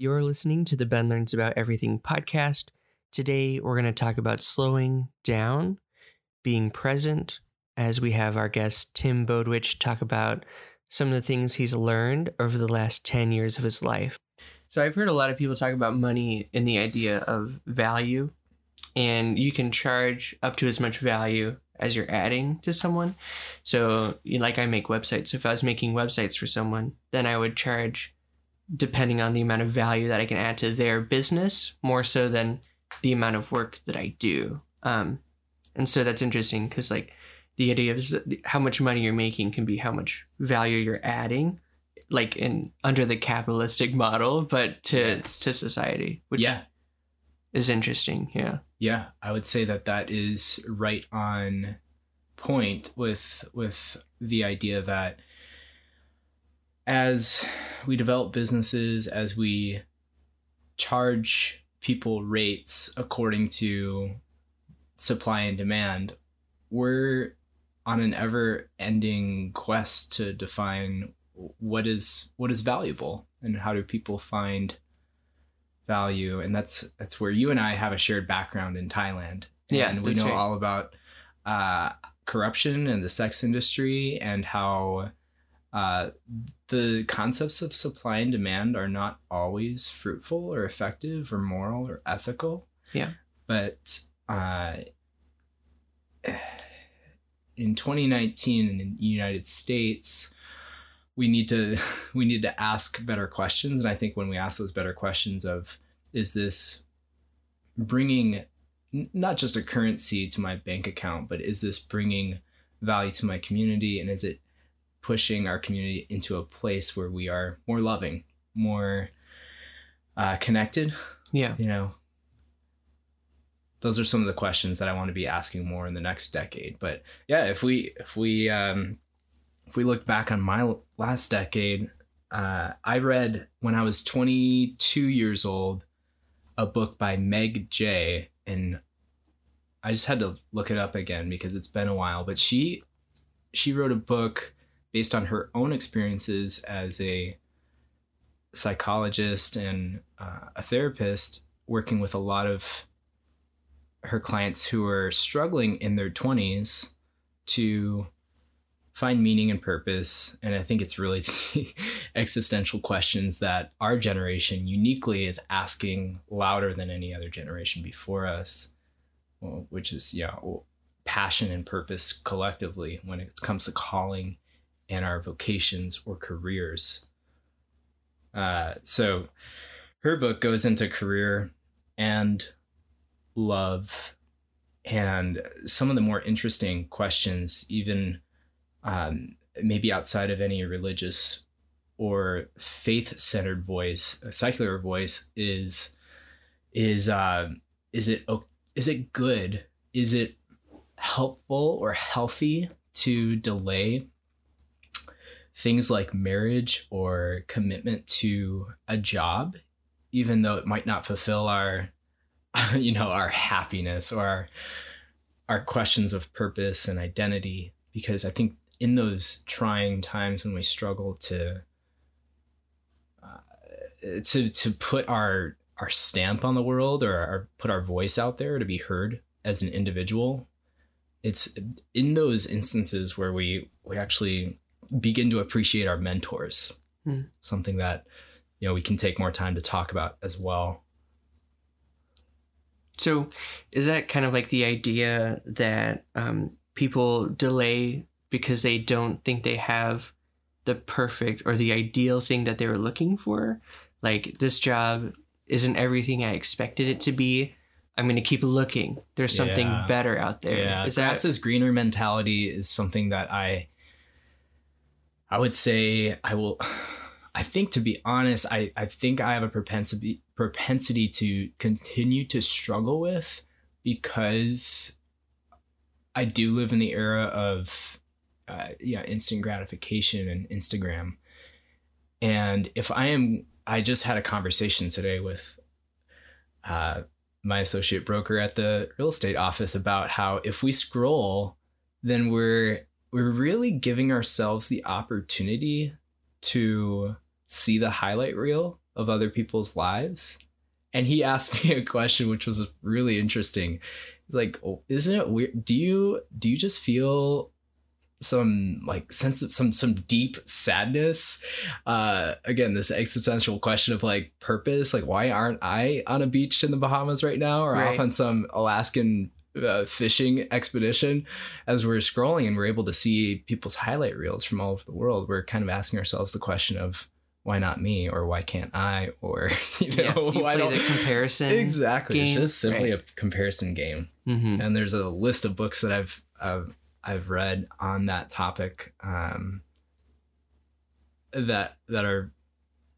You're listening to the Ben Learns About Everything podcast. Today, we're going to talk about slowing down, being present, as we have our guest Tim Bodewich talk about some of the things he's learned over the last 10 years of his life. So, I've heard a lot of people talk about money and the idea of value, and you can charge up to as much value as you're adding to someone. So, like I make websites. If I was making websites for someone, then I would charge depending on the amount of value that I can add to their business more so than the amount of work that I do. Um, and so that's interesting because like the idea is how much money you're making can be how much value you're adding like in under the capitalistic model but to Yes. to society which yeah, is interesting yeah yeah. I would say that that is right on point with with the idea that as we develop businesses, as we charge people rates according to supply and demand, we're on an ever-ending quest to define what is what is valuable and how do people find value and that's that's where you and I have a shared background in Thailand Yeah, and we know right. all about uh, corruption and the sex industry and how uh, the concepts of supply and demand are not always fruitful or effective or moral or ethical. Yeah. But uh, in 2019 in the United States, we need to we need to ask better questions, and I think when we ask those better questions of is this bringing not just a currency to my bank account, but is this bringing value to my community, and is it pushing our community into a place where we are more loving, more uh, connected? yeah You know, those are some of the questions that I want to be asking more in the next decade. But yeah, if we if we um, if we look back on my last decade, uh, I read when I was 22 years old a book by Meg Jay, and I just had to look it up again because it's been a while. But she she wrote a book based on her own experiences as a psychologist and uh, a therapist working with a lot of her clients who are struggling in their 20s to find meaning and purpose. And i think it's really the existential questions that our generation uniquely is asking louder than any other generation before us which is yeah passion and purpose collectively when it comes to calling and our vocations or careers uh, so her book goes into career and love and some of the more interesting questions, even um, maybe outside of any religious or faith-centered voice, a secular voice, is is uh, is it is it good? Is it helpful or healthy to delay things like marriage or commitment to a job, even though it might not fulfill our, you know, our happiness or our, our questions of purpose and identity. Because I think in those trying times when we struggle to, uh, to to put our our stamp on the world or our, put our voice out there to be heard as an individual, it's in those instances where we we actually begin to appreciate our mentors. Hmm. Something that you know we can take more time to talk about as well. So, is that kind of like the idea that um, people delay because they don't think they have the perfect or the ideal thing that they were looking for? Like, this job isn't everything I expected it to be. I'm going to keep looking. There's something Yeah. better out there. Yeah, Is grass that is greener mentality is something that I I would say I will I think to be honest, I, I think I have a propensity propensity to continue to struggle with because I do live in the era of uh, yeah, instant gratification and Instagram. And if I am I just had a conversation today with uh, my associate broker at the real estate office about how if we scroll, then we're we're really giving ourselves the opportunity to see the highlight reel of other people's lives. And he asked me a question which was really interesting. He's like, oh, "Isn't it weird? Do you do you just feel some like sense of some some deep sadness uh again this existential question of like purpose like why aren't i on a beach in the bahamas right now or Right. off on some alaskan uh, fishing expedition as we're scrolling and we're able to see people's highlight reels from all over the world we're kind of asking ourselves the question of why not me or why can't i or you know yeah, you why don't the comparison. exactly it's just simply right. a comparison game hmm and there's a list of books that I've I've, I've read on that topic um, that that are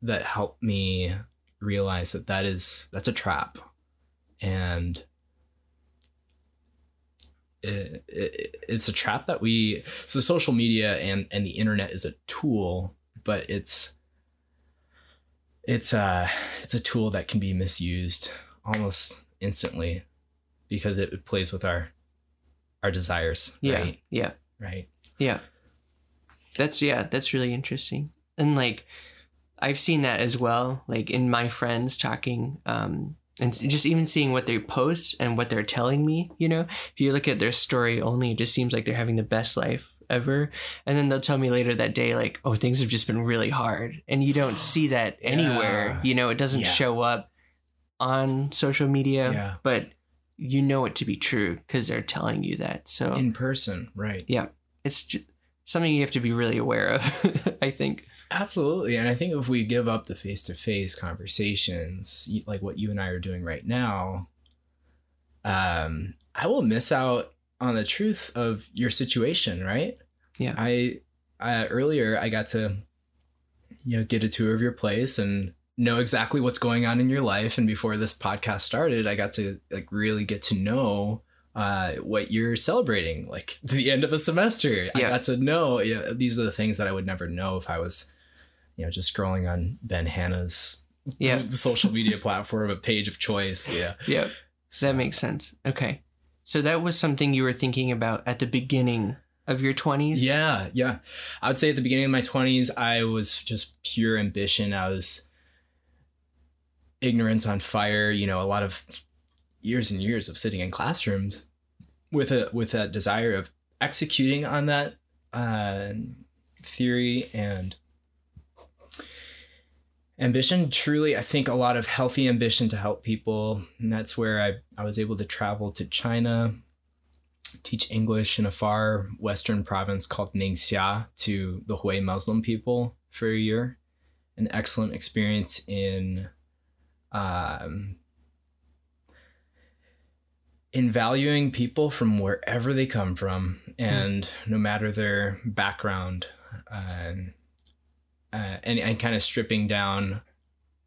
that help me realize that that is that's a trap and it, it, it's a trap that we so social media and and the internet is a tool but it's it's a it's a tool that can be misused almost instantly because it, plays with our our desires Yeah, right yeah, right yeah. That's yeah, that's really interesting. And like, I've seen that as well. Like in my friends talking, um, and just even seeing what they post and what they're telling me. You know, if you look at their story only, it just seems like they're having the best life ever. And then they'll tell me later that day, like, oh, things have just been really hard, and you don't see that anywhere. Yeah. You know, it doesn't Yeah. show up on social media, Yeah. but you know it to be true because they're telling you that. So in person right yeah, it's ju- something you have to be really aware of. I think. Absolutely. And I think if we give up the face to face conversations, like what you and I are doing right now, um, I will miss out on the truth of your situation, right? Yeah. I, I earlier I got to, you know, get a tour of your place and know exactly what's going on in your life. And before this podcast started, I got to like really get to know uh, what you're celebrating, like the end of a semester. Yeah. I got to know, yeah, these are the things that I would never know if I was, you know, just scrolling on Ben Hanna's Yeah, social media platform, a page of choice. Yeah. yeah, So- that makes sense. Okay, so that was something you were thinking about at the beginning of your twenties. Yeah, yeah. I would say at the beginning of my 20s, I was just pure ambition. I was ignorance on fire, you know, a lot of years and years of sitting in classrooms with a with that desire of executing on that uh, theory and ambition truly i think a lot of healthy ambition to help people and that's where i, I was able to travel to china teach English in a far western province called Ningxia to the Hui Muslim people for a year. An excellent experience in um, in valuing people from wherever they come from and no matter their background uh, uh, and, and kind of stripping down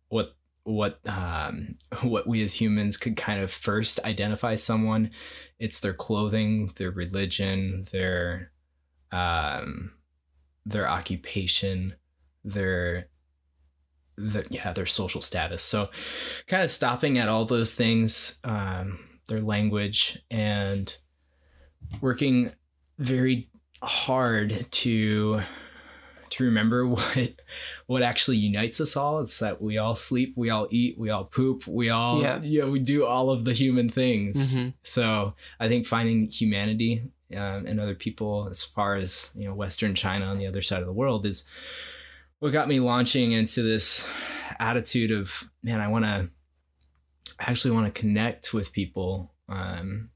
what what um, what we as humans could kind of first identify someone it's their clothing, their religion, their um their occupation, their the yeah, their social status. So kind of stopping at all those things, um, their language and working very hard to to remember what what actually unites us all. It's that we all sleep, we all eat, we all poop, we all Yeah. yeah, we do all of the human things. Mhm. So I think finding humanity um, and other people, as far as you know, Western China on the other side of the world, is what got me launching into this attitude of man, I want to I actually want to connect with people. Um,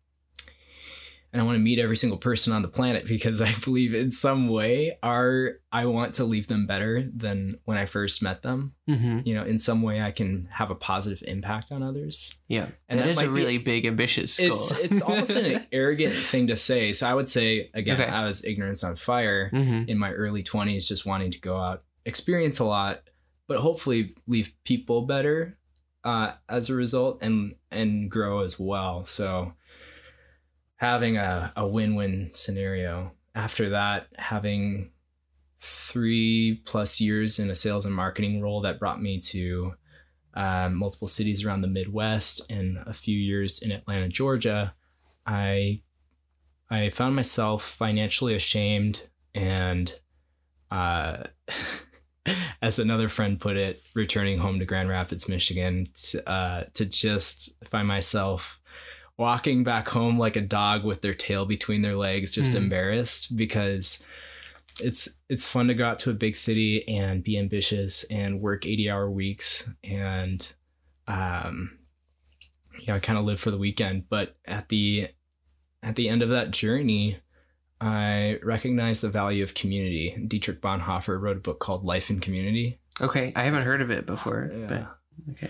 and I want to meet every single person on the planet because I believe in some way are I want to leave them better than when I first met them. hmm You know, in some way I can have a positive impact on others. Yeah, And that that is a might be- really big ambitious goal. It's it's almost an arrogant thing to say. So I would say again, Okay. I was ignorance on fire hmm in my early 20s just wanting to go out, experience a lot, but hopefully leave people better uh, as a result and and grow as well. So having a, a win-win scenario. After that, having three plus years in a sales and marketing role that brought me to um, multiple cities around the Midwest and a few years in Atlanta, Georgia, I I found myself financially ashamed and uh, as another friend put it, returning home to Grand Rapids, Michigan, to, uh, to just find myself walking back home like a dog with their tail between their legs, just Mm. embarrassed because it's it's fun to go out to a big city and be ambitious and work 80 hour weeks and um you know kind of live for the weekend but at the at the end of that journey i recognized the value of community dietrich bonhoeffer wrote a book called life in community Okay, I haven't heard of it before, but okay.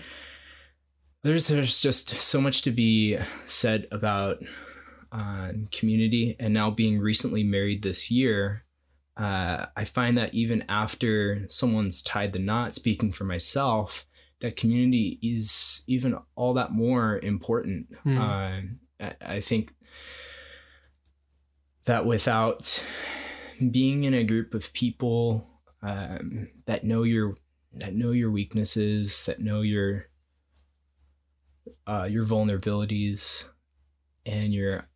There's there's just so much to be said about uh, community and now being recently married this year uh, i find that even after someone's tied the knot speaking for myself that community is even all that more important Hmm. uh, I, I think that without being in a group of people um, that know your that know your weaknesses that know your uh, your vulnerabilities and your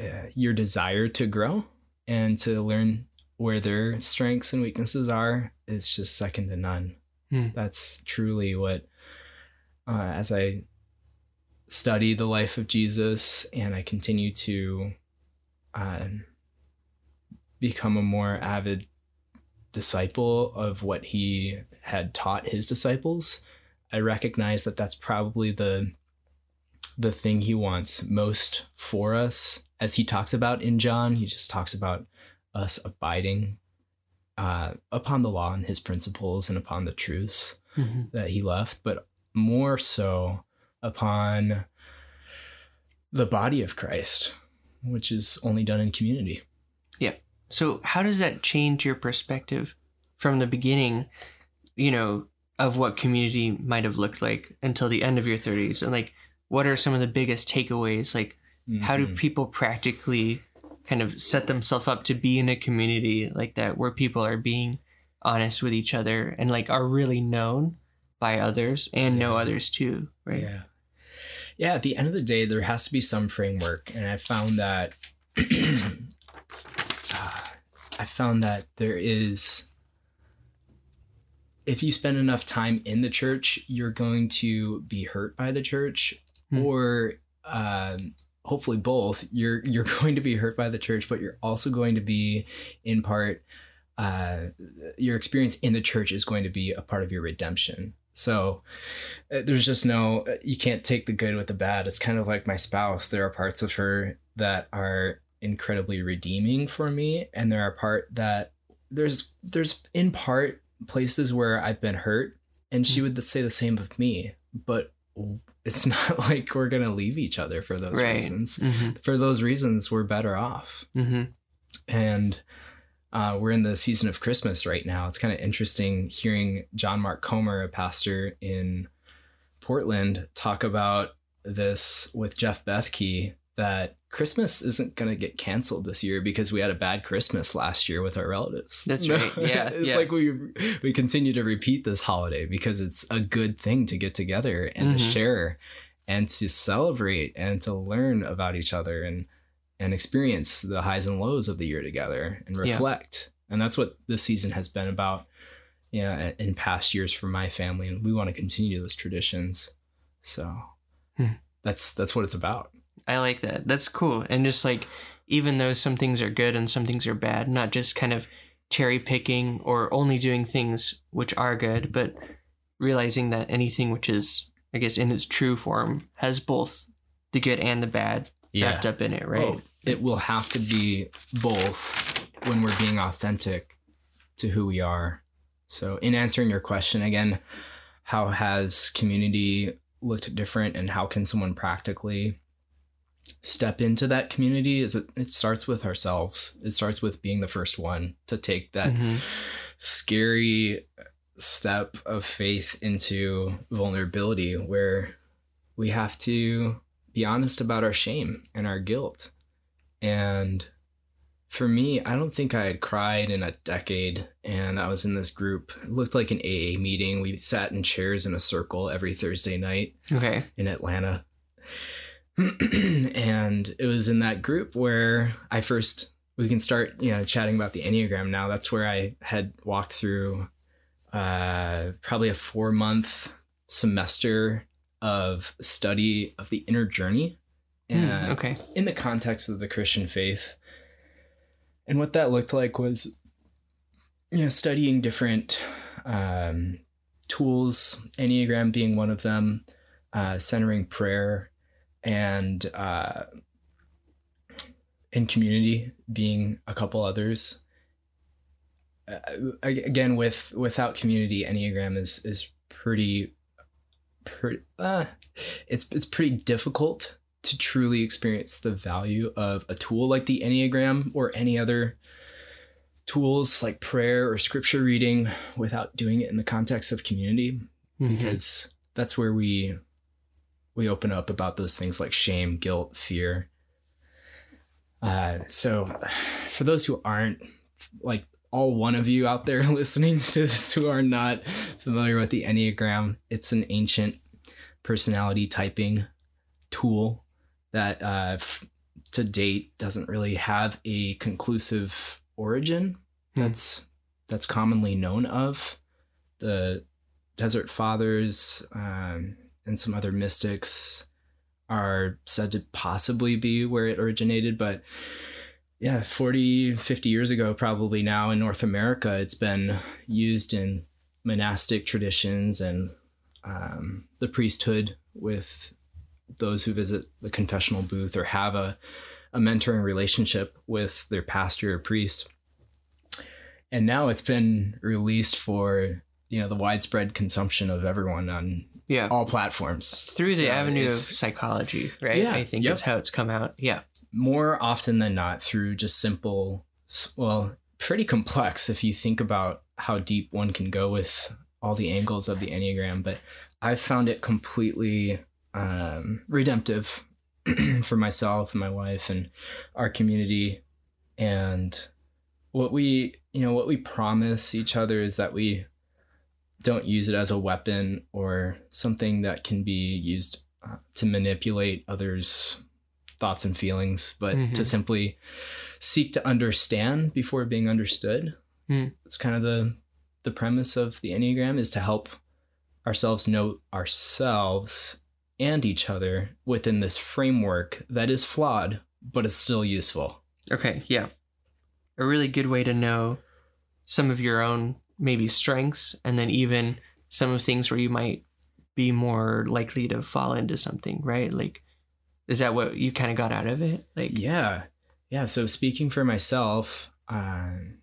uh, your desire to grow and to learn where their strengths and weaknesses are it's just second to none Hmm. that's truly what uh, as i study the life of jesus and i continue to um, become a more avid disciple of what he had taught his disciples I recognize that that's probably the the thing he wants most for us. As he talks about in John he just talks about us abiding uh, upon the law and his principles and upon the truths Mhm. that he left but more so upon the body of Christ which is only done in community. Yeah. So, how does that change your perspective from the beginning, you know, of what community might have looked like until the end of your 30s? And like, what are some of the biggest takeaways? Like, how do Mhm. people practically kind of set themselves up to be in a community like that where people are being honest with each other and like are really known by others and know others too, right? Yeah. Yeah, at the end of the day, there has to be some framework. And I found that I found that there is if you spend enough time in the church, you're going to be hurt by the church, Hmm. or um, hopefully both. You're you're going to be hurt by the church, but you're also going to be, in part, uh, your experience in the church is going to be a part of your redemption. So uh, there's just no you can't take the good with the bad. It's kind of like my spouse. There are parts of her that are incredibly redeeming for me, and there are part that there's there's in part places where I've been hurt, and she would say the same of me. But it's not like we're gonna leave each other for those Right. reasons. Mm-hmm. For those reasons, we're better off Mm-hmm. and uh, we're in the season of Christmas right now. It's kind of interesting hearing John Mark Comer, a pastor in Portland, talk about this with Jeff Bethke that Christmas isn't going to get canceled this year because we had a bad Christmas last year with our relatives. That's right. Yeah, it's yeah. like we we continue to repeat this holiday because it's a good thing to get together and to Mhm. share and to celebrate and to learn about each other and and experience the highs and lows of the year together and Yeah. reflect. And that's what this season has been about, you know, in past years for my family. And we want to continue those traditions. So Hmm. that's that's what it's about. I like that. That's cool. And just like, even though some things are good and some things are bad, not just kind of cherry picking or only doing things which are good, but realizing that anything which is, I guess, in its true form has both the good and the bad wrapped up in it, right? Oh, it will have to be both when we're being authentic to who we are. So, in answering your question again, how has community looked different and how can someone practically step into that community? Is it, it starts with ourselves. It starts with being the first one to take that Mhm. scary step of faith into vulnerability where we have to be honest about our shame and our guilt. And for me, I don't think I had cried in a decade. And I was in this group. It looked like an AA meeting. We sat in chairs in a circle every Thursday night Okay. in Atlanta. and it was in that group where I first we can start, you know, chatting about the Enneagram now. That's where I had walked through uh, probably a four month semester of study of the inner journey Mm, okay. in the context of the Christian faith. And what that looked like was, you know, studying different um, tools, Enneagram being one of them, uh, centering prayer, and uh, in community being a couple others. Uh, again, with without community, Enneagram is is pretty, pretty. Uh, it's it's pretty difficult to truly experience the value of a tool like the Enneagram or any other tools like prayer or scripture reading without doing it in the context of community Mhm. because that's where we we open up about those things like shame, guilt, fear. Uh, so for those who aren't like all one of you out there listening to this who are not familiar with the Enneagram, it's an ancient personality typing tool that uh, f- to date doesn't really have a conclusive origin Hmm. that's that's commonly known of the desert fathers um, and some other mystics are said to possibly be where it originated but yeah 40 50 years ago probably now in north america it's been used in monastic traditions and um, the priesthood with those who visit the confessional booth or have a, a mentoring relationship with their pastor or priest. And now it's been released for you know the widespread consumption of everyone on Yeah. all platforms Through the So avenue of psychology, right? Yeah, I think yep. is how it's come out. Yeah. more often than not through just simple, well, pretty complex if you think about how deep one can go with all the angles of the enneagram. But I've found it completely um, redemptive for myself and my wife and our community and what we you know what we promise each other is that we don't use it as a weapon or something that can be used uh, to manipulate others thoughts and feelings but Mhm. to simply seek to understand before being understood Mm. it's kind of the the premise of the enneagram is to help ourselves know ourselves and each other within this framework that is flawed but is still useful Okay. Yeah. A really good way to know some of your own maybe strengths and then even some of things where you might be more likely to fall into something, right? Like, is that what you kind of got out of it? Like, Yeah. Yeah. So speaking for myself, um,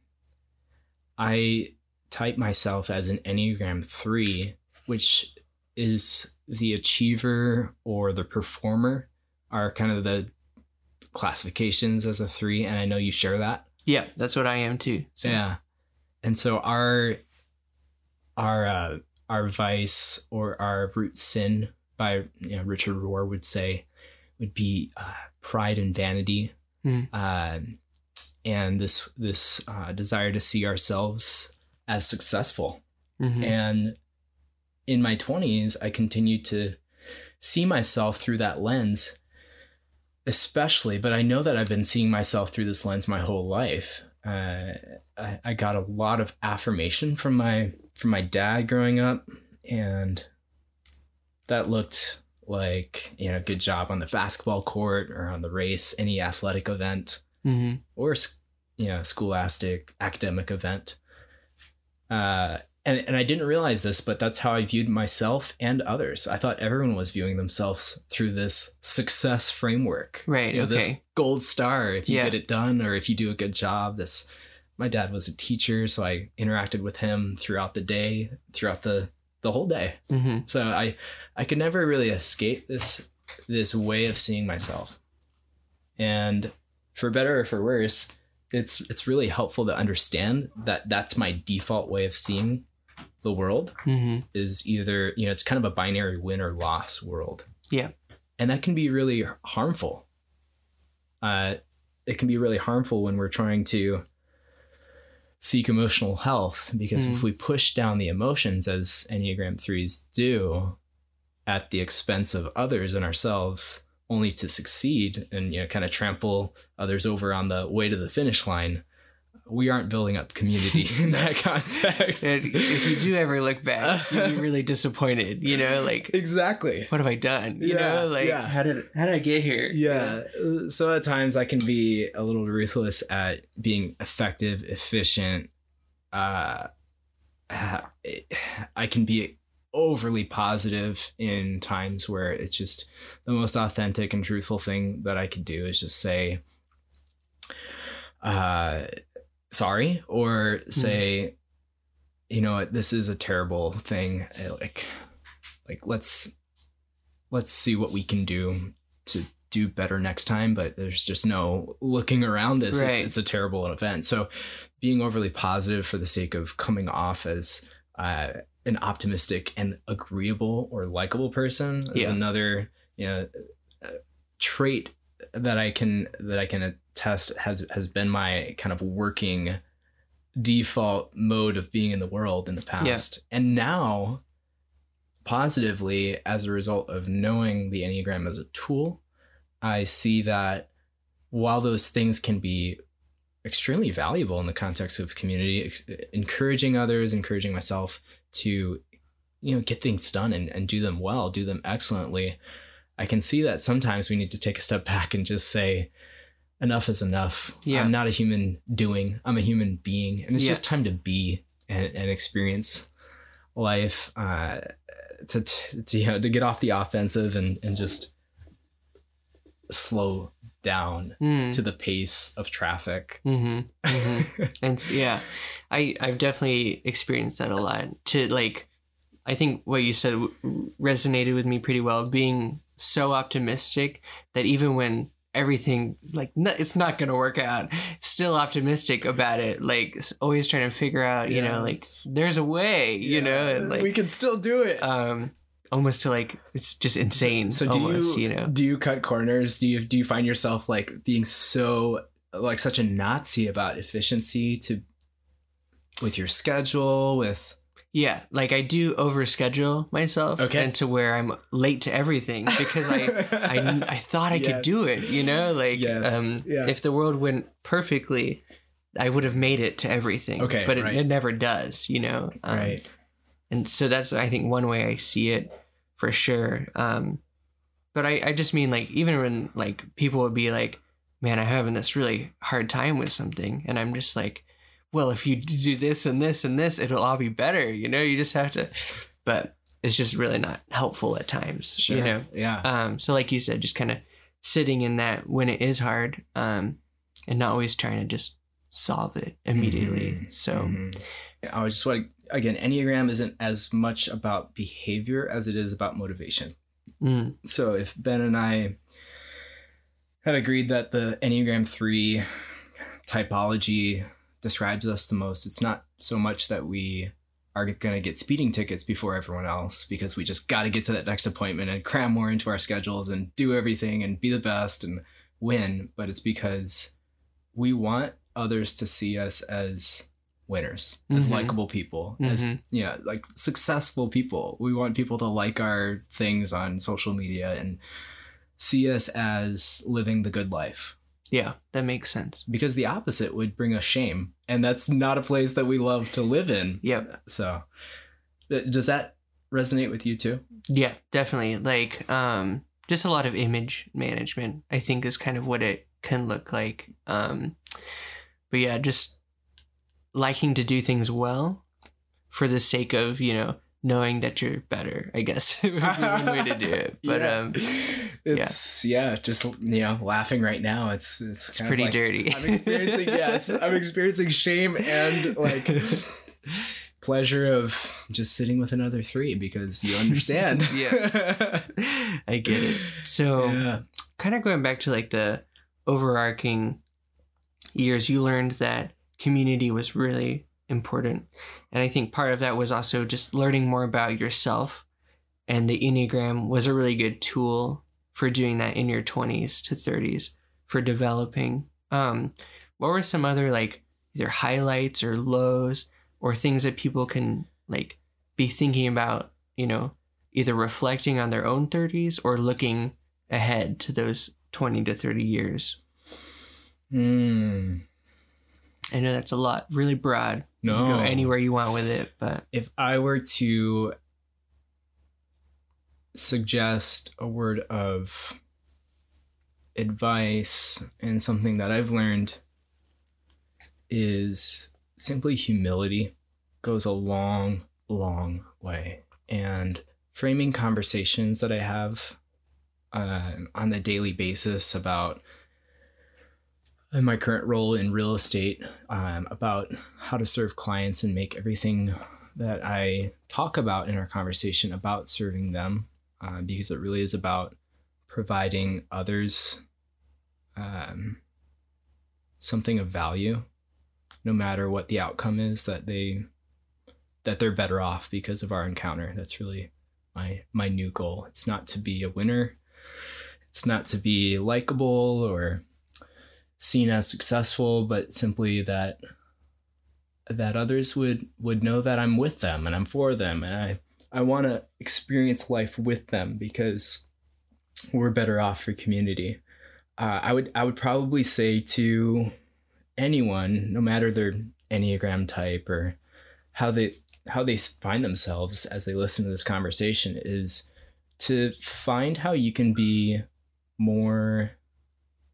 I type myself as an Enneagram 3, which is the achiever or the performer, are kind of the classifications as a 3. And I know you share that. yeah, that's what I am too. So, Yeah. And so our our uh, our vice or our root sin by you know, Richard Rohr would say would be uh, pride and vanity, Mm. Um and this this uh, desire to see ourselves as successful. mhm. And in my twenties, I continued to see myself through that lens, especially. But I know that I've been seeing myself through this lens my whole life. Uh, I, I got a lot of affirmation from my from my dad growing up, and that looked like you know good job on the basketball court or on the race, any athletic event Mhm. or you know scholastic academic event uh and, and i didn't realize this but that's how i viewed myself and others. I thought everyone was viewing themselves through this success framework. Right. you know, this gold star if you Yeah. get it done or if you do a good job. This my dad was a teacher so i interacted with him throughout the day throughout the the whole day. Hmm so i i could never really escape this this way of seeing myself. And for better or for worse it's it's really helpful to understand that that's my default way of seeing the world hmm is either you know it's kind of a binary win or loss world Yeah. and that can be really harmful uh it can be really harmful when we're trying to seek emotional health because Mm. if we push down the emotions as enneagram 3s do at the expense of others and ourselves only to succeed and you know kind of trample others over on the way to the finish line we aren't building up community in that context. And if you do ever look back, you'd be really disappointed. You know, like exactly. what have I done? You Yeah, know, like yeah. how did how did I get here? Yeah. uh, So at times I can be a little ruthless at being effective, efficient. Uh, I can be overly positive in times where it's just the most authentic and truthful thing that I could do is just say, uh, sorry, or say, you know what, this is a terrible thing. Uh, Like, like let's let's see what we can do to do better next time but there's just no looking around this Right. it's, it's a terrible event so being overly positive for the sake of coming off as uh, an optimistic and agreeable or likable person is Yeah. another you know uh, trait that i can that i can attest has has been my kind of working default mode of being in the world in the past. And now positively as a result of knowing the enneagram as a tool i see that while those things can be extremely valuable in the context of community ex- encouraging others encouraging myself to you know get things done and, and do them well do them excellently i can see that sometimes we need to take a step back and just say enough is enough Yeah. i'm not a human doing i'm a human being and it's Yeah. just time to be and, and experience life uh, to, to, you know to get off the offensive and, and just slow down Mm. to the pace of traffic Mm-hmm. hmm And s- yeah, I I've definitely experienced that a lot. To like, I think what you said resonated with me pretty well. Being so optimistic that even when everything like no, it's not gonna work out, still optimistic about it. Like always trying to figure out, you know, like there's a way, you know, and like we can still do it um, almost to like it's just insane. so do almost, you, you know. do you cut corners do you do you find yourself like being so like such a nazi about efficiency to with your schedule with Yeah, like I do overschedule myself, Okay. and to where I'm late to everything because I I, I thought I could do it, you know, like Yes. um, Yeah. if the world went perfectly, I would have made it to everything. Okay, but it, right. it never does, you know. Um, right And so that's I think one way I see it for sure. Um, but I I just mean like even when like people would be like, "Man, I'm having this really hard time with something," and I'm just like, "Well, if you do this and this and this, it'll all be better." You know, you just have to. But it's just really not helpful at times. sure You know. yeah Um, so like you said, just kind of sitting in that when it is hard, um, and not always trying to just solve it immediately. Mhm. So Mhm. I was just like again, Enneagram isn't as much about behavior as it is about motivation. mm, So if Ben and I have agreed that the Enneagram 3 typology describes us the most, it's not so much that we are going to get speeding tickets before everyone else because we just got to get to that next appointment and cram more into our schedules and do everything and be the best and win, but it's because we want others to see us as winners, as Mhm. likable people, as Mhm. yeah, like successful people. We want people to like our things on social media and see us as living the good life. Yeah, that makes sense. Because the opposite would bring us shame, and that's not a place that we love to live in. Yep. So, does that resonate with you too? Yeah, definitely. Like, um, just a lot of image management, I think, is kind of what it can look like. Um, but yeah, just liking to do things well for the sake of, you know, knowing that you're better, I guess would be one way to do it. But Yeah. um, it's yeah. just you know, laughing right now. It's it's, it's pretty like- dirty. I'm experiencing yes, I'm experiencing shame and like pleasure of just sitting with another three because you understand. Yeah. I get it. So, yeah. kind of going back to like the overarching years, you learned that community was really important. And I think part of that was also just learning more about yourself. And the Enneagram was a really good tool for doing that in your 20s to 30s for developing. Um, what were some other like either highlights or lows or things that people can like be thinking about, you know, either reflecting on their own 30s or looking ahead to those 20 to 30 years? Hmm. I know that's a lot, really broad. You can No. go anywhere you want with it, but if I were to suggest a word of advice and something that I've learned is simply humility goes a long, long way. And framing conversations that I have uh, on a daily basis about my current role in real estate, um, about how to serve clients and make everything that I talk about in our conversation about serving them, uh, because it really is about providing others um, something of value, no matter what the outcome is. That they that they're better off because of our encounter. That's really my my new goal. It's not to be a winner. It's not to be likable or seen as successful, but simply that that others would would know that I'm with them and I'm for them and I I want to experience life with them because we're better off for community. Uh, I would I would probably say to anyone, no matter their enneagram type or how they how they find themselves as they listen to this conversation, is to find how you can be more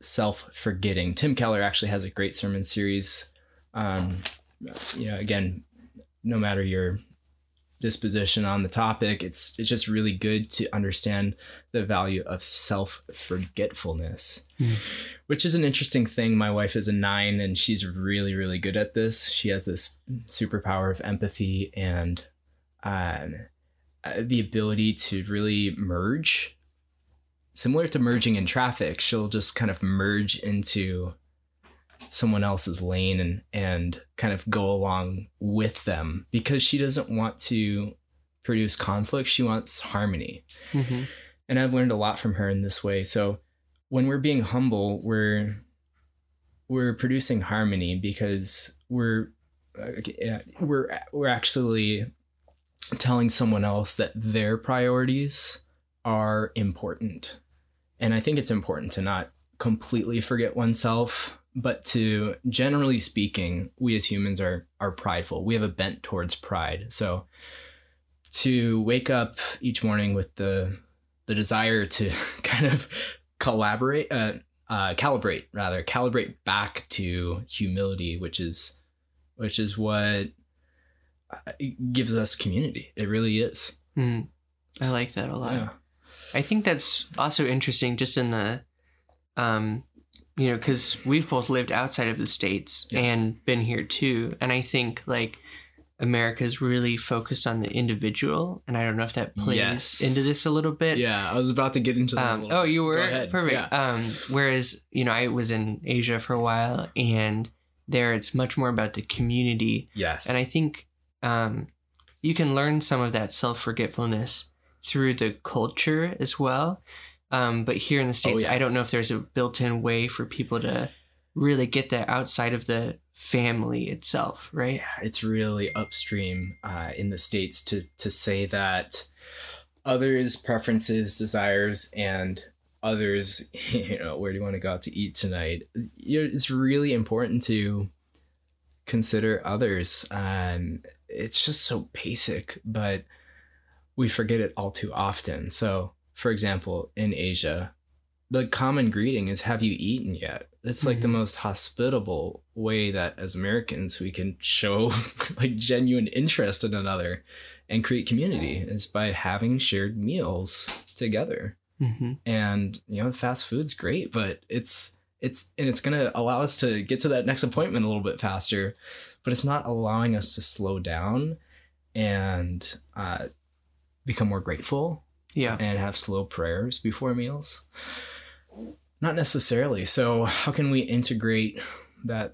self-forgetting. Tim Keller actually has a great sermon series. Um, you know, again, no matter your disposition on the topic, it's it's just really good to understand the value of self-forgetfulness, Hmm. which is an interesting thing. My wife is a nine, and she's really really good at this. She has this superpower of empathy and um, uh, the ability to really merge similar to merging in traffic she'll just kind of merge into someone else's lane and and kind of go along with them. Because she doesn't want to produce conflict she wants harmony. Mhm. and i've learned a lot from her in this way. So when we're being humble we're we're producing harmony because we're uh, we're we're actually telling someone else that their priorities are important. And i think it's important to not completely forget oneself but to generally speaking we as humans are are prideful. We have a bent towards pride. So to wake up each morning with the the desire to kind of collaborate uh, uh calibrate rather calibrate back to humility which is which is what uh, gives us community. It really is. Mm. I like that a lot. yeah. I think that's also interesting just in the um you know cuz we've both lived outside of the states Yeah. and been here too and I think like America's really focused on the individual and I don't know if that plays Yes. into this a little bit. yeah i was about to get into that Um, oh, you were perfect. Yeah. Um, whereas you know, I was in Asia for a while, and there it's much more about the community, yes and I think um, you can learn some of that self forgetfulness through the culture as well. Um, but here in the states, Oh, yeah. I don't know if there's a built-in way for people to really get that outside of the family itself, right? yeah, it's really upstream uh, in the states to to say that others' preferences, desires, and others, you know, where do you want to go out to eat tonight? You know, it's really important to consider others. Um, it's just so basic, but we forget it all too often. So, for example, in Asia, the common greeting is "Have you eaten yet?" It's like the Mhm. most hospitable way that as Americans we can show like genuine interest in another and create community is by having shared meals together. hmm And you know, fast food's great, but it's it's and it's gonna allow us to get to that next appointment a little bit faster, but it's not allowing us to slow down and uh, become more grateful Yeah. and have slow prayers before meals? Not necessarily. So how can we integrate that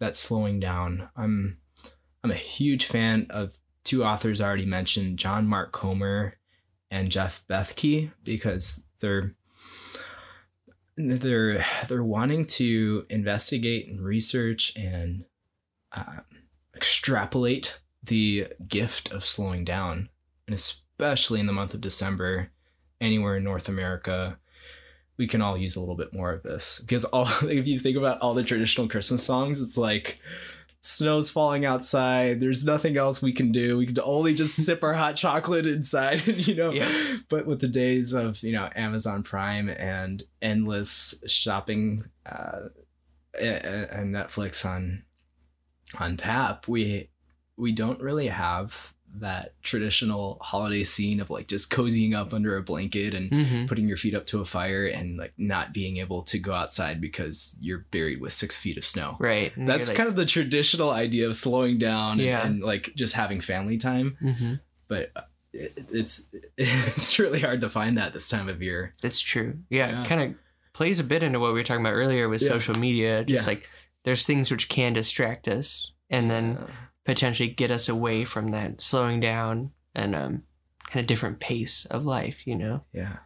that slowing down? I'm I'm a huge fan of two authors I already mentioned, John Mark Comer and Jeff Bethke, because they're they're they're wanting to investigate and research and uh, extrapolate the gift of slowing down and especially in the month of December, anywhere in North America, we can all use a little bit more of this because all if you think about all the traditional Christmas songs, it's like snow's falling outside. There's nothing else we can do. We can only just sip our hot chocolate inside, you know. Yeah. But with the days of you know Amazon Prime and endless shopping uh, and Netflix on on tap, we we don't really have that traditional holiday scene of like just cozying up under a blanket and hmm putting your feet up to a fire and like not being able to go outside because you're buried with six feet of snow. Right. And That's like, kind of the traditional idea of slowing down Yeah. and, and like just having family time. mhm. But uh, it, it's it's really hard to find that this time of year. That's true. Yeah, Yeah. kind of plays a bit into what we were talking about earlier with Yeah. social media. Just like there's things which can distract us and then potentially get us away from that slowing down and um, kind of different pace of life, you know? yeah.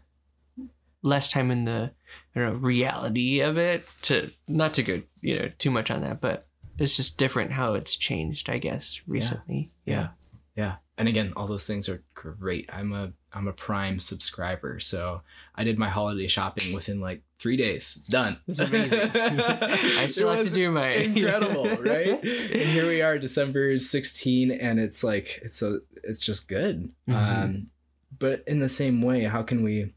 Less time in the I don't know, reality of it to not to go, you know, too much on that, but it's just different how it's changed, I guess, recently. Yeah. Yeah. And again, all those things are great. I'm a I'm a Prime subscriber, so I did my holiday shopping within like three days. Done. It's amazing. I still have to do my incredible, right? And here we are, December 16, and it's like it's a it's just good. Mhm. Um, but in the same way, how can we?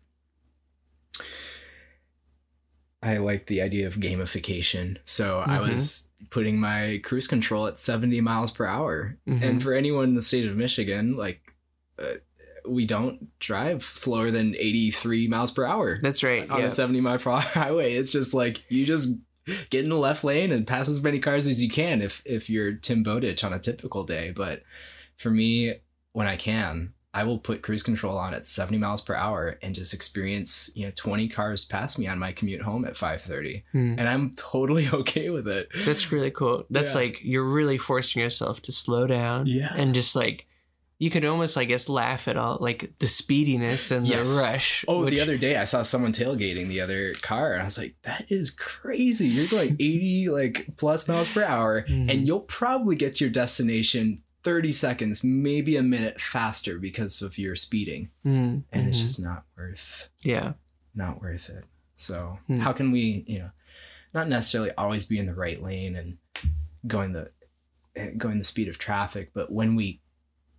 I like the idea of gamification. So I Mhm. was putting my cruise control at 70 miles per hour. Mhm. And for anyone in the state of Michigan, like uh, we don't drive slower than 83 miles per hour That's right. on yeah. a 70 mile per hour highway. It's just like you just get in the left lane and pass as many cars as you can if if you're Tim Bowditch on a typical day. But for me, when I can, I will put cruise control on at 70 miles per hour and just experience, you know, 20 cars pass me on my commute home at 5:30. Hmm. And I'm totally okay with it. That's really cool. That's Yeah. like you're really forcing yourself to slow down. Yeah. And just like you could almost, I guess, laugh at all like the speediness and Yes. the rush. Oh, which- the other day I saw someone tailgating the other car, and I was like, "That is crazy! You're going 80 like plus miles per hour, Mhm. and you'll probably get to your destination 30 seconds, maybe a minute faster because of your speeding, Mm, and it's just not worth yeah. not worth it. So Hmm. how can we, you know, not necessarily always be in the right lane and going the eh, going the speed of traffic, but when we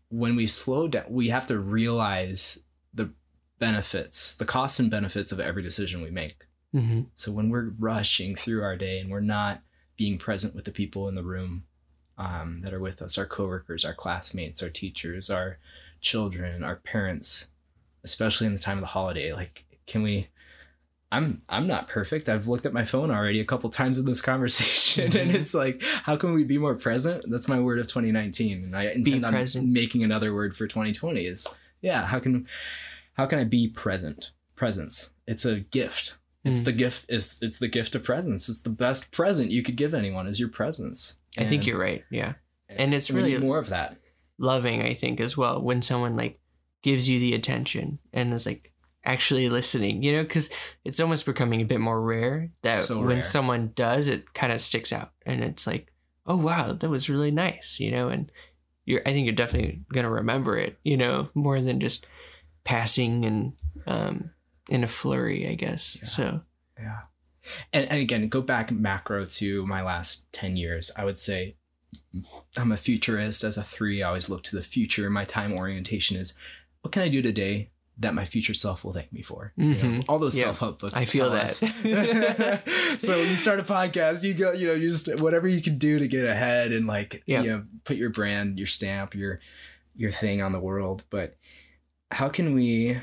when we slow down, we have to realize the benefits, the costs and benefits of every decision we make. hmm So when we're rushing through our day and we're not being present with the people in the room um, that are with us, our coworkers, our classmates, our teachers, our children, our parents, especially in the time of the holiday, like can we? I'm I'm not perfect. I've looked at my phone already a couple times in this conversation, and Mhm. it's like, how can we be more present? That's my word of 2019, and I intend on making another word for 2020. Is yeah, how can how can I be present? Presence. It's a gift. It's Mm. the gift. It's it's the gift of presence. It's the best present you could give anyone is your presence. I think you're right. Yeah. and it's really- more of that. Loving, I think, as well, when someone like gives you the attention and is like actually listening, you know, because it's almost becoming a bit more rare that So when rare. someone does, it kind of sticks out and it's like, oh, wow, that was really nice, you know, and you're, I think you're definitely going to remember it, you know, more than just passing and, um, in a flurry, I guess. Yeah. So, Yeah. And, and again, go back macro to my last 10 years. I would say I'm a futurist as a three. I always look to the future. My time orientation is what can I do today that my future self will thank me for? You know, Mhm. all those Yeah. self help books. I feel that. so when you start a podcast, you go, you know, you just whatever you can do to get ahead and like, Yeah. you know, put your brand, your stamp, your your thing on the world. But how can we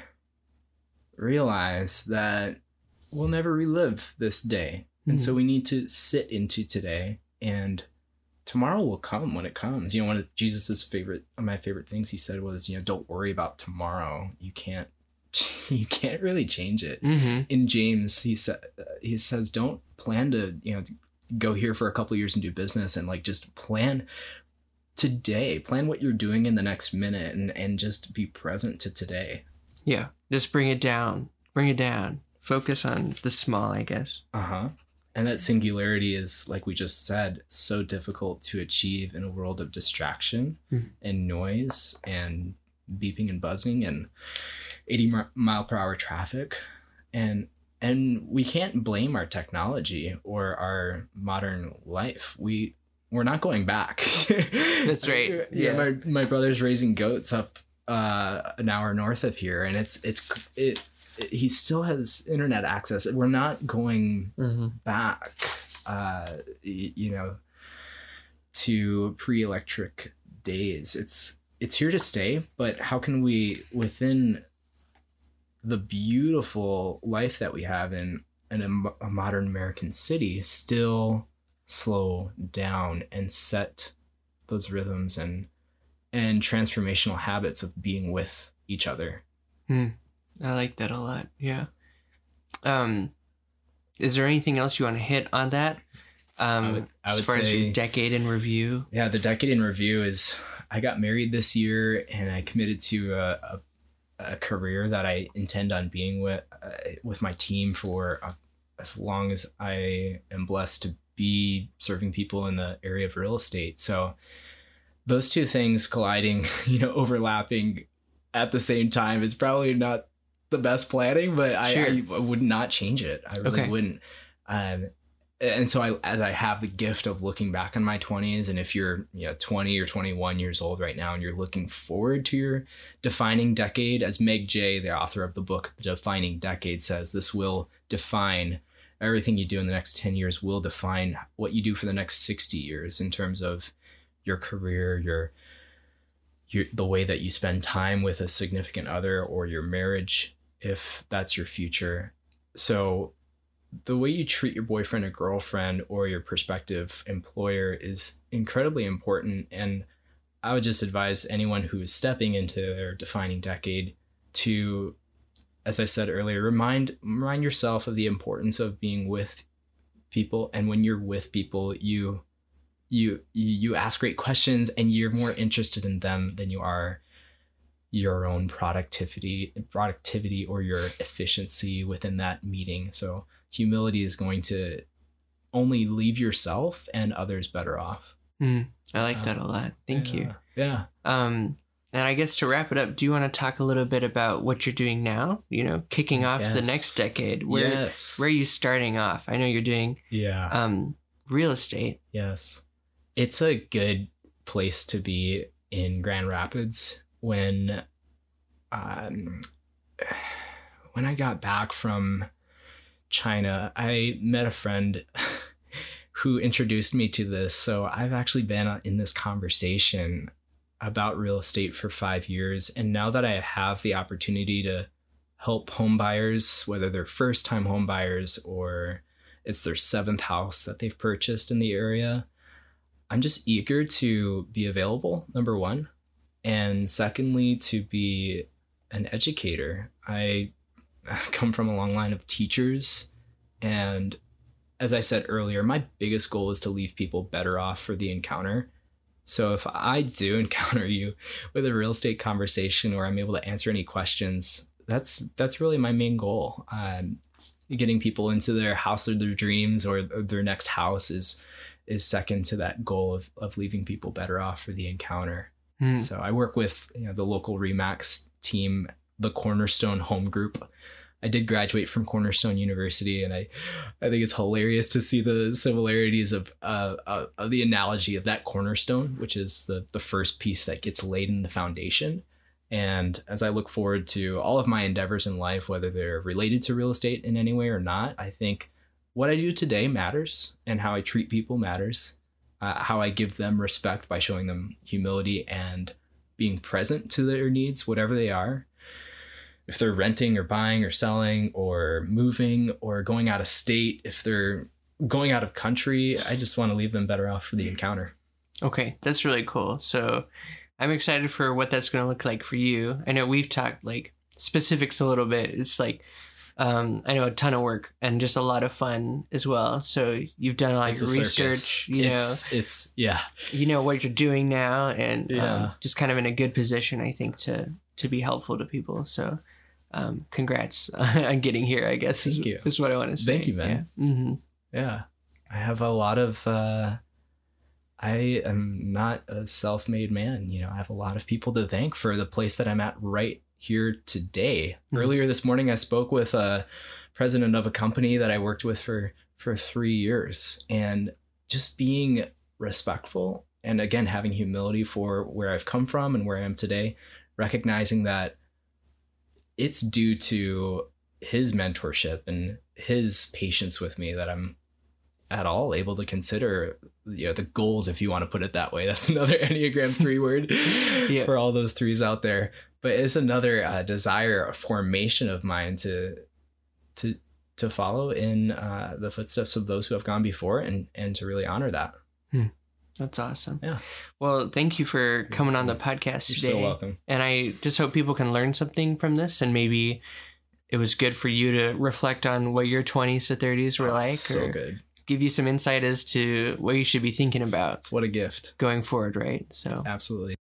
realize that we'll never relive this day? And so we need to sit into today and tomorrow will come when it comes. You know, one of Jesus's favorite of my favorite things he said was, you know, don't worry about tomorrow. You can't you can't really change it. hmm In James, he said he says don't plan to, you know, go here for a couple years and do business and like just plan today. Plan what you're doing in the next minute and and just be present to today. yeah, just bring it down, bring it down, focus on the small, I guess. Uh-huh. And that singularity is, like we just said, so difficult to achieve in a world of distraction Mhm. and noise and beeping and buzzing and 80 mile per hour traffic. And and we can't blame our technology or our modern life. We we're not going back. That's right. yeah, my my brother's raising goats up uh, an hour north of here, and it's it's it, it he still has internet access. We're not going Mm-hmm. back, uh, you know, to pre-electric days. It's it's here to stay, but how can we within the beautiful life that we have in in a, a modern American city still slow down and set those rhythms and and transformational habits of being with each other. I like that a lot. Yeah. Um, is there anything else you want to hit on that? Um, I would- I as would far as your decade in review. Yeah, the decade in review is I got married this year and I committed to a, a, a career that I intend on being with uh, with my team for uh, as long as I am blessed to be serving people in the area of real estate. So those two things colliding, you know, overlapping at the same time is probably not the best planning, but I, Sure. I would not change it. I really Okay. wouldn't. Um, and so I, as I have the gift of looking back on my 20s, and if you're you know 20 or 21 years old right now, and you're looking forward to your defining decade, as Meg Jay, the author of the book The Defining Decade, says, this will define everything you do in the next 10 years. Will define what you do for the next 60 years in terms of your career, your your the way that you spend time with a significant other, or your marriage, if that's your future. So the way you treat your boyfriend or girlfriend or your prospective employer is incredibly important and i would just advise anyone who is stepping into their defining decade to as i said earlier remind remind yourself of the importance of being with people and when you're with people you you you, ask great questions and you're more interested in them than you are your own productivity productivity or your efficiency within that meeting so humility is going to only leave yourself and others better off. I like that a lot. Thank you. Yeah. Um, and I guess to wrap it up, do you want to talk a little bit about what you're doing now? You know, kicking off the next decade. Where yes. where are you starting off? I know you're doing yeah. um real estate. yes. It's a good place to be in Grand Rapids when um when I got back from China, I met a friend who introduced me to this. So I've actually been in this conversation about real estate for five years. And now that I have the opportunity to help home buyers, whether they're first time home buyers or it's their seventh house that they've purchased in the area, I'm just eager to be available, number one. And secondly, to be an educator. I come from a long line of teachers. And as I said earlier, my biggest goal is to leave people better off for the encounter. So if I do encounter you with a real estate conversation or I'm able to answer any questions, that's that's really my main goal. Um, getting people into their house of their dreams or their next house is is second to that goal of, of leaving people better off for the encounter. Hmm. So I work with you know the local Remax team, the Cornerstone Home Group. I did graduate from Cornerstone University, and I, I think it's hilarious to see the similarities of uh, uh, of the analogy of that cornerstone, which is the the first piece that gets laid in the foundation. And as I look forward to all of my endeavors in life, whether they're related to real estate in any way or not, I think what I do today matters, and how I treat people matters. Uh, how I give them respect by showing them humility and being present to their needs, whatever they are. If they're renting or buying or selling or moving or going out of state, if they're going out of country, I just want to leave them better off for the encounter. Okay, that's really cool. So I'm excited for what that's going to look like for you. I know we've talked like specifics a little bit. It's like um, I know a ton of work and just a lot of fun as well. So you've done all It's your research. circus. You know, it's, it's yeah, you know what you're doing now, and Yeah. um, just kind of in a good position, I think, to to be helpful to people. So. Um, congrats on getting here. I guess is, Thank you. is what I want to say. Thank you, man. Yeah. hmm yeah. I have a lot of. Uh, I am not a self-made man. You know, I have a lot of people to thank for the place that I'm at right here today. Mhm. Earlier this morning, I spoke with a president of a company that I worked with for for three years, and just being respectful and again having humility for where I've come from and where I am today, recognizing that it's due to his mentorship and his patience with me that I'm at all able to consider you know the goals if you want to put it that way that's another enneagram 3 word yeah. for all those threes out there but it's another uh, desire a formation of mine to to to follow in uh, the footsteps of those who have gone before and and to really honor that hmm. That's awesome. Yeah. Well, thank you for coming on the podcast You're today. so welcome. And I just hope people can learn something from this and maybe it was good for you to reflect on what your 20s to 30s were Oh, like so or good. give you some insight as to what you should be thinking about What a gift. going forward, right? So Absolutely.